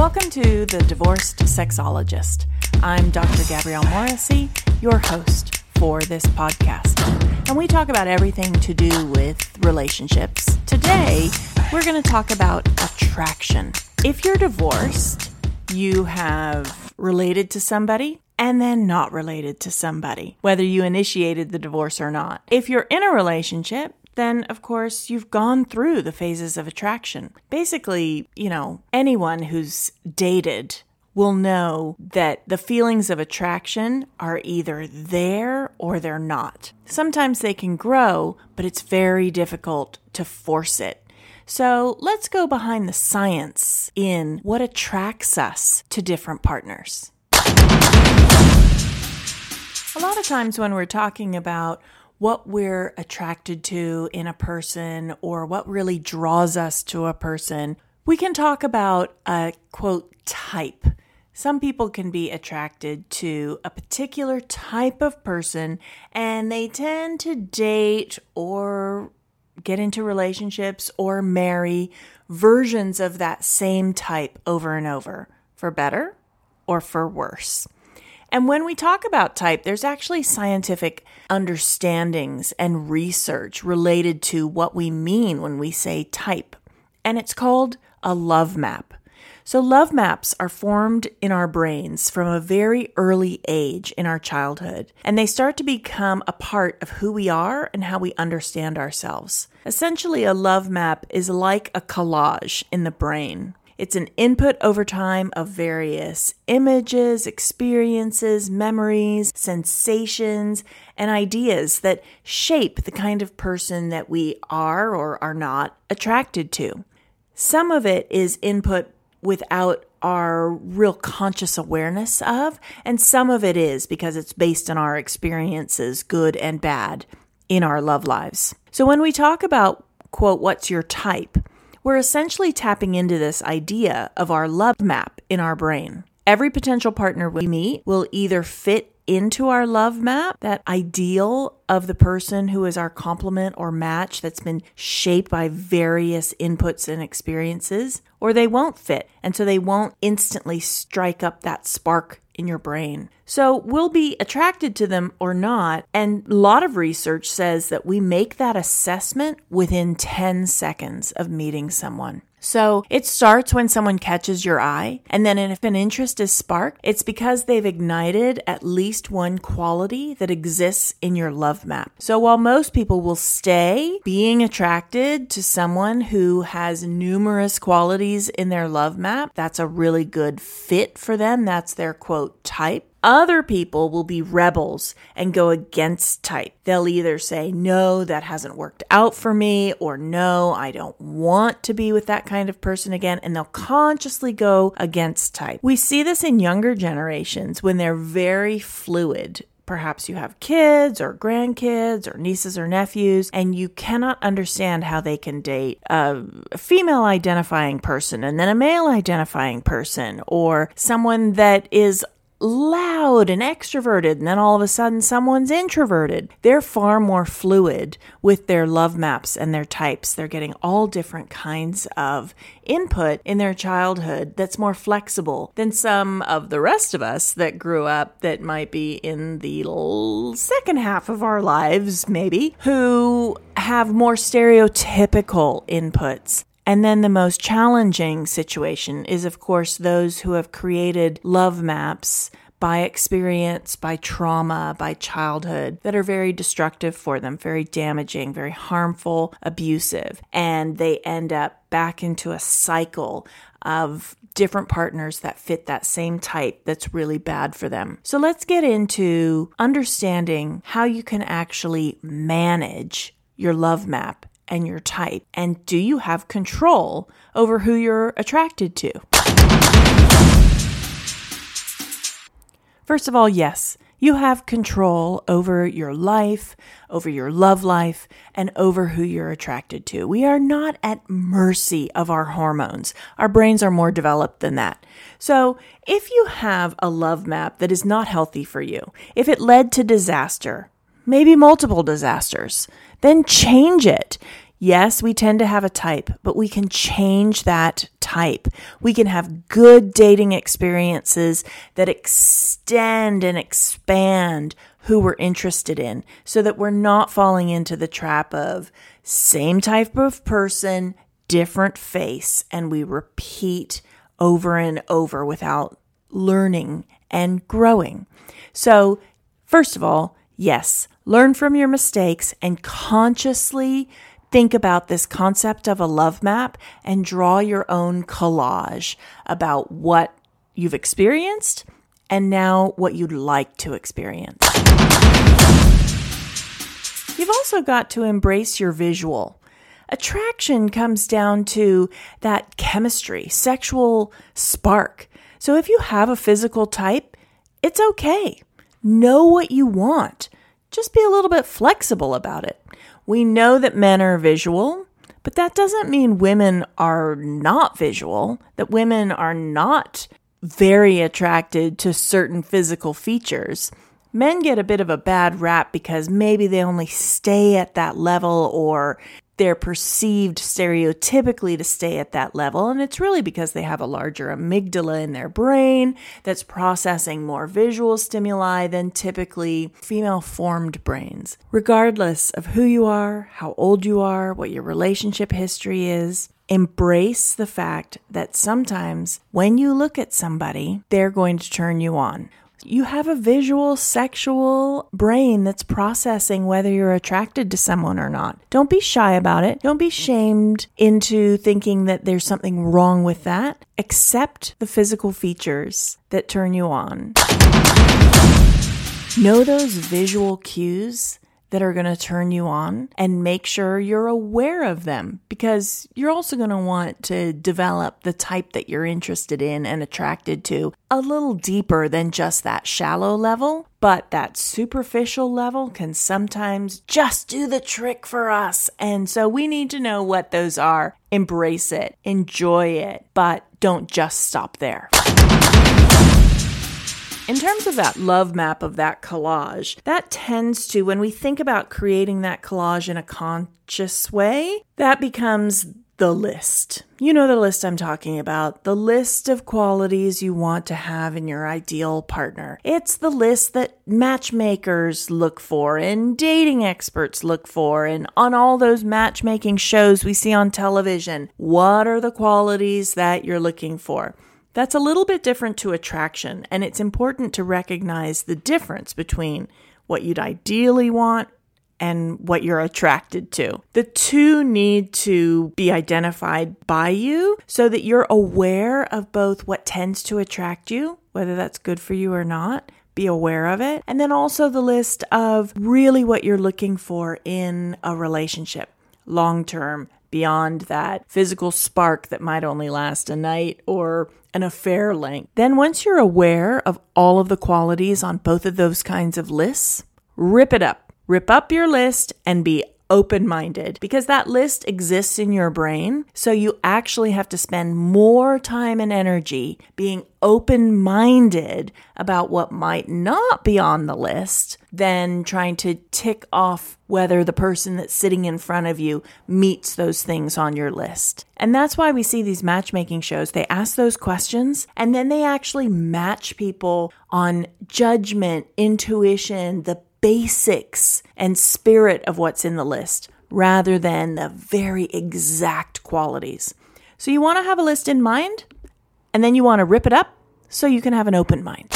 Welcome to The Divorced Sexologist. I'm Dr. Gabrielle Morrissey, your host for this podcast. And we talk about everything to do with relationships. Today, we're going to talk about attraction. If you're divorced, you have related to somebody and then not related to somebody, whether you initiated the divorce or not. If you're in a relationship, then of course you've gone through the phases of attraction. Basically, you know, anyone who's dated will know that the feelings of attraction are either there or they're not. Sometimes they can grow, but it's very difficult to force it. So let's go behind the science in what attracts us to different partners. A lot of times when we're talking about what we're attracted to in a person or what really draws us to a person, we can talk about a quote type. Some people can be attracted to a particular type of person and they tend to date or get into relationships or marry versions of that same type over and over, for better or for worse. And when we talk about type, there's actually scientific understandings and research related to what we mean when we say type. And it's called a love map. So, love maps are formed in our brains from a very early age in our childhood, and they start to become a part of who we are and how we understand ourselves. Essentially, a love map is like a collage in the brain. It's an input over time of various images, experiences, memories, sensations, and ideas that shape the kind of person that we are or are not attracted to. Some of it is input without our real conscious awareness of, and some of it is because it's based on our experiences, good and bad, in our love lives. So when we talk about, quote, what's your type? We're essentially tapping into this idea of our love map in our brain. Every potential partner we meet will either fit into our love map, that ideal of the person who is our complement or match that's been shaped by various inputs and experiences, or they won't fit. And so they won't instantly strike up that spark in your brain. So we'll be attracted to them or not. And a lot of research says that we make that assessment within 10 seconds of meeting someone. So it starts when someone catches your eye, and then if an interest is sparked, it's because they've ignited at least one quality that exists in your love map. So while most people will stay being attracted to someone who has numerous qualities in their love map, that's a really good fit for them. That's their quote type. Other people will be rebels and go against type. They'll either say, no, that hasn't worked out for me, or no, I don't want to be with that kind of person again. And they'll consciously go against type. We see this in younger generations when they're very fluid Perhaps you have kids or grandkids or nieces or nephews, and you cannot understand how they can date a female identifying person and then a male identifying person, or someone that is loud and extroverted, and then all of a sudden someone's introverted. They're far more fluid with their love maps and their types. They're getting all different kinds of input in their childhood that's more flexible than some of the rest of us that grew up that might be in the second half of our lives, maybe, who have more stereotypical inputs. And then the most challenging situation is, of course, those who have created love maps by experience, by trauma, by childhood that are very destructive for them, very damaging, very harmful, abusive. And they end up back into a cycle of different partners that fit that same type that's really bad for them. So let's get into understanding how you can actually manage your love map and your type? And do you have control over who you're attracted to? First of all, yes, you have control over your life, over your love life, and over who you're attracted to. We are not at mercy of our hormones. Our brains are more developed than that. So, if you have a love map that is not healthy for you, if it led to disaster, maybe multiple disasters, then change it. Yes, we tend to have a type, but we can change that type. We can have good dating experiences that extend and expand who we're interested in so that we're not falling into the trap of same type of person, different face, and we repeat over and over without learning and growing. So, first of all, yes, learn from your mistakes and consciously think about this concept of a love map and draw your own collage about what you've experienced and now what you'd like to experience. You've also got to embrace your visual. Attraction comes down to that chemistry, sexual spark. So if you have a physical type, it's okay. Know what you want. Just be a little bit flexible about it. We know that men are visual, but that doesn't mean women are not visual, that women are not very attracted to certain physical features. Men get a bit of a bad rap because maybe they only stay at that level or they're perceived stereotypically to stay at that level. And it's really because they have a larger amygdala in their brain that's processing more visual stimuli than typically female formed brains. Regardless of who you are, how old you are, what your relationship history is, embrace the fact that sometimes when you look at somebody, they're going to turn you on. You have a visual, sexual brain that's processing whether you're attracted to someone or not. Don't be shy about it. Don't be shamed into thinking that there's something wrong with that. Accept the physical features that turn you on. Know those visual cues that are going to turn you on and make sure you're aware of them because you're also going to want to develop the type that you're interested in and attracted to a little deeper than just that shallow level. But that superficial level can sometimes just do the trick for us. And so we need to know what those are, embrace it, enjoy it, but don't just stop there. In terms of that love map of that collage, that tends to, when we think about creating that collage in a conscious way, that becomes the list. You know the list I'm talking about. The list of qualities you want to have in your ideal partner. It's the list that matchmakers look for and dating experts look for and on all those matchmaking shows we see on television. What are the qualities that you're looking for? That's a little bit different to attraction, and it's important to recognize the difference between what you'd ideally want and what you're attracted to. The two need to be identified by you so that you're aware of both what tends to attract you, whether that's good for you or not. Be aware of it. And then also the list of really what you're looking for in a relationship long term, beyond that physical spark that might only last a night or an affair length. Then, once you're aware of all of the qualities on both of those kinds of lists, rip it up. Rip up your list and be open minded because that list exists in your brain. So you actually have to spend more time and energy being open minded about what might not be on the list than trying to tick off whether the person that's sitting in front of you meets those things on your list. And that's why we see these matchmaking shows. They ask those questions and then they actually match people on judgment, intuition, the basics and spirit of what's in the list rather than the very exact qualities. So you want to have a list in mind and then you want to rip it up so you can have an open mind.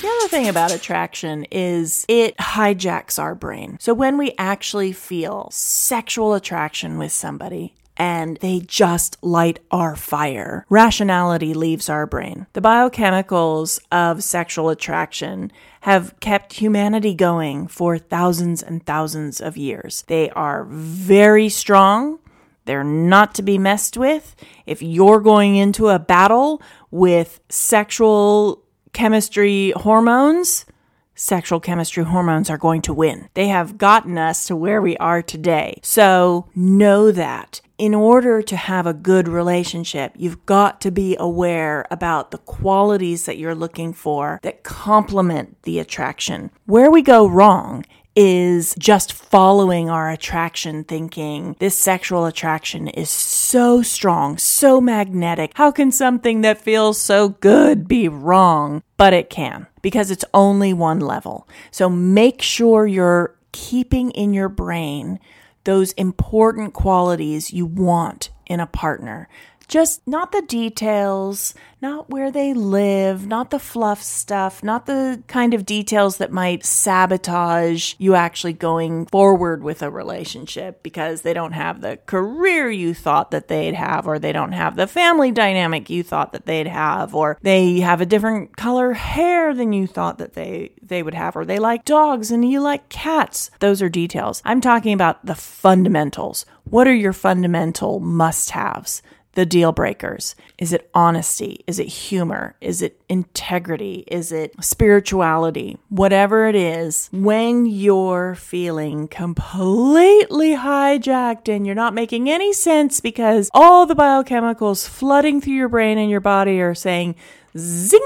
The other thing about attraction is it hijacks our brain. So when we actually feel sexual attraction with somebody, and they just light our fire. Rationality leaves our brain. The biochemicals of sexual attraction have kept humanity going for thousands and thousands of years. They are very strong. They're not to be messed with. If you're going into a battle with sexual chemistry hormones, sexual chemistry hormones are going to win. They have gotten us to where we are today. So know that in order to have a good relationship, you've got to be aware about the qualities that you're looking for that complement the attraction. Where we go wrong is just following our attraction, thinking this sexual attraction is so strong, so magnetic. How can something that feels so good be wrong? But it can because it's only one level. So make sure you're keeping in your brain those important qualities you want in a partner just not the details, not where they live, not the fluff stuff, not the kind of details that might sabotage you actually going forward with a relationship because they don't have the career you thought that they'd have, or they don't have the family dynamic you thought that they'd have, or they have a different color hair than you thought that they, they would have, or they like dogs and you like cats. Those are details. I'm talking about the fundamentals. What are your fundamental must haves? The deal breakers? Is it honesty? Is it humor? Is it integrity? Is it spirituality? Whatever it is, when you're feeling completely hijacked and you're not making any sense because all the biochemicals flooding through your brain and your body are saying, zing,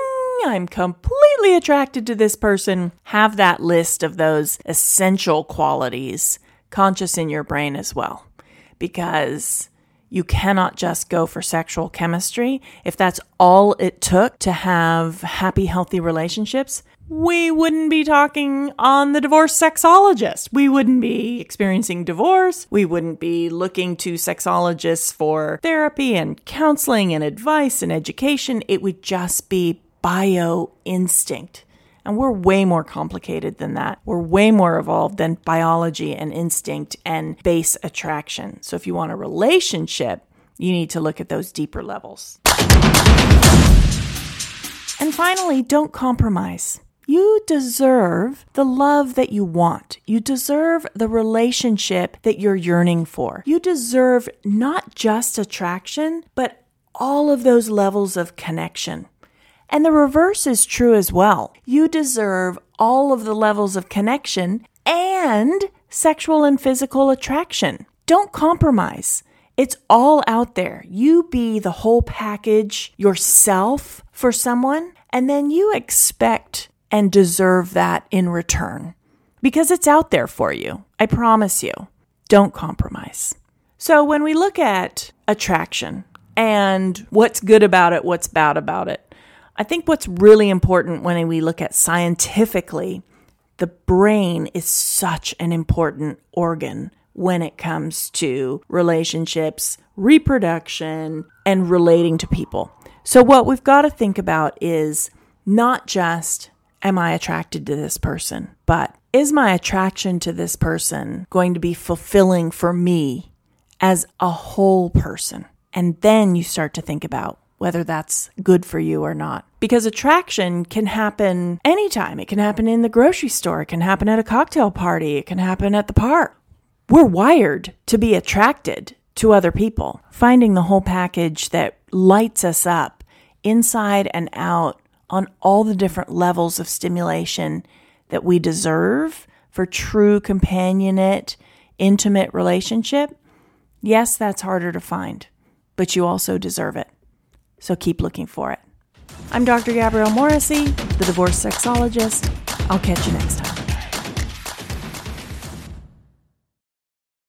I'm completely attracted to this person, have that list of those essential qualities conscious in your brain as well. Because you cannot just go for sexual chemistry. If that's all it took to have happy, healthy relationships, we wouldn't be talking on the divorce sexologist. We wouldn't be experiencing divorce. We wouldn't be looking to sexologists for therapy and counseling and advice and education. It would just be bio instinct. And we're way more complicated than that. We're way more evolved than biology and instinct and base attraction. So if you want a relationship, you need to look at those deeper levels. And finally, don't compromise. You deserve the love that you want. You deserve the relationship that you're yearning for. You deserve not just attraction, but all of those levels of connection. And the reverse is true as well. You deserve all of the levels of connection and sexual and physical attraction. Don't compromise. It's all out there. You be the whole package yourself for someone, and then you expect and deserve that in return because it's out there for you. I promise you. Don't compromise. So, when we look at attraction and what's good about it, what's bad about it, I think what's really important when we look at scientifically, the brain is such an important organ when it comes to relationships, reproduction, and relating to people. So, what we've got to think about is not just, am I attracted to this person, but is my attraction to this person going to be fulfilling for me as a whole person? And then you start to think about whether that's good for you or not. Because attraction can happen anytime. It can happen in the grocery store, it can happen at a cocktail party, it can happen at the park. We're wired to be attracted to other people. Finding the whole package that lights us up inside and out on all the different levels of stimulation that we deserve for true companionate, intimate relationship. Yes, that's harder to find, but you also deserve it so keep looking for it. I'm Dr. Gabrielle Morrissey, the divorce sexologist. I'll catch you next time.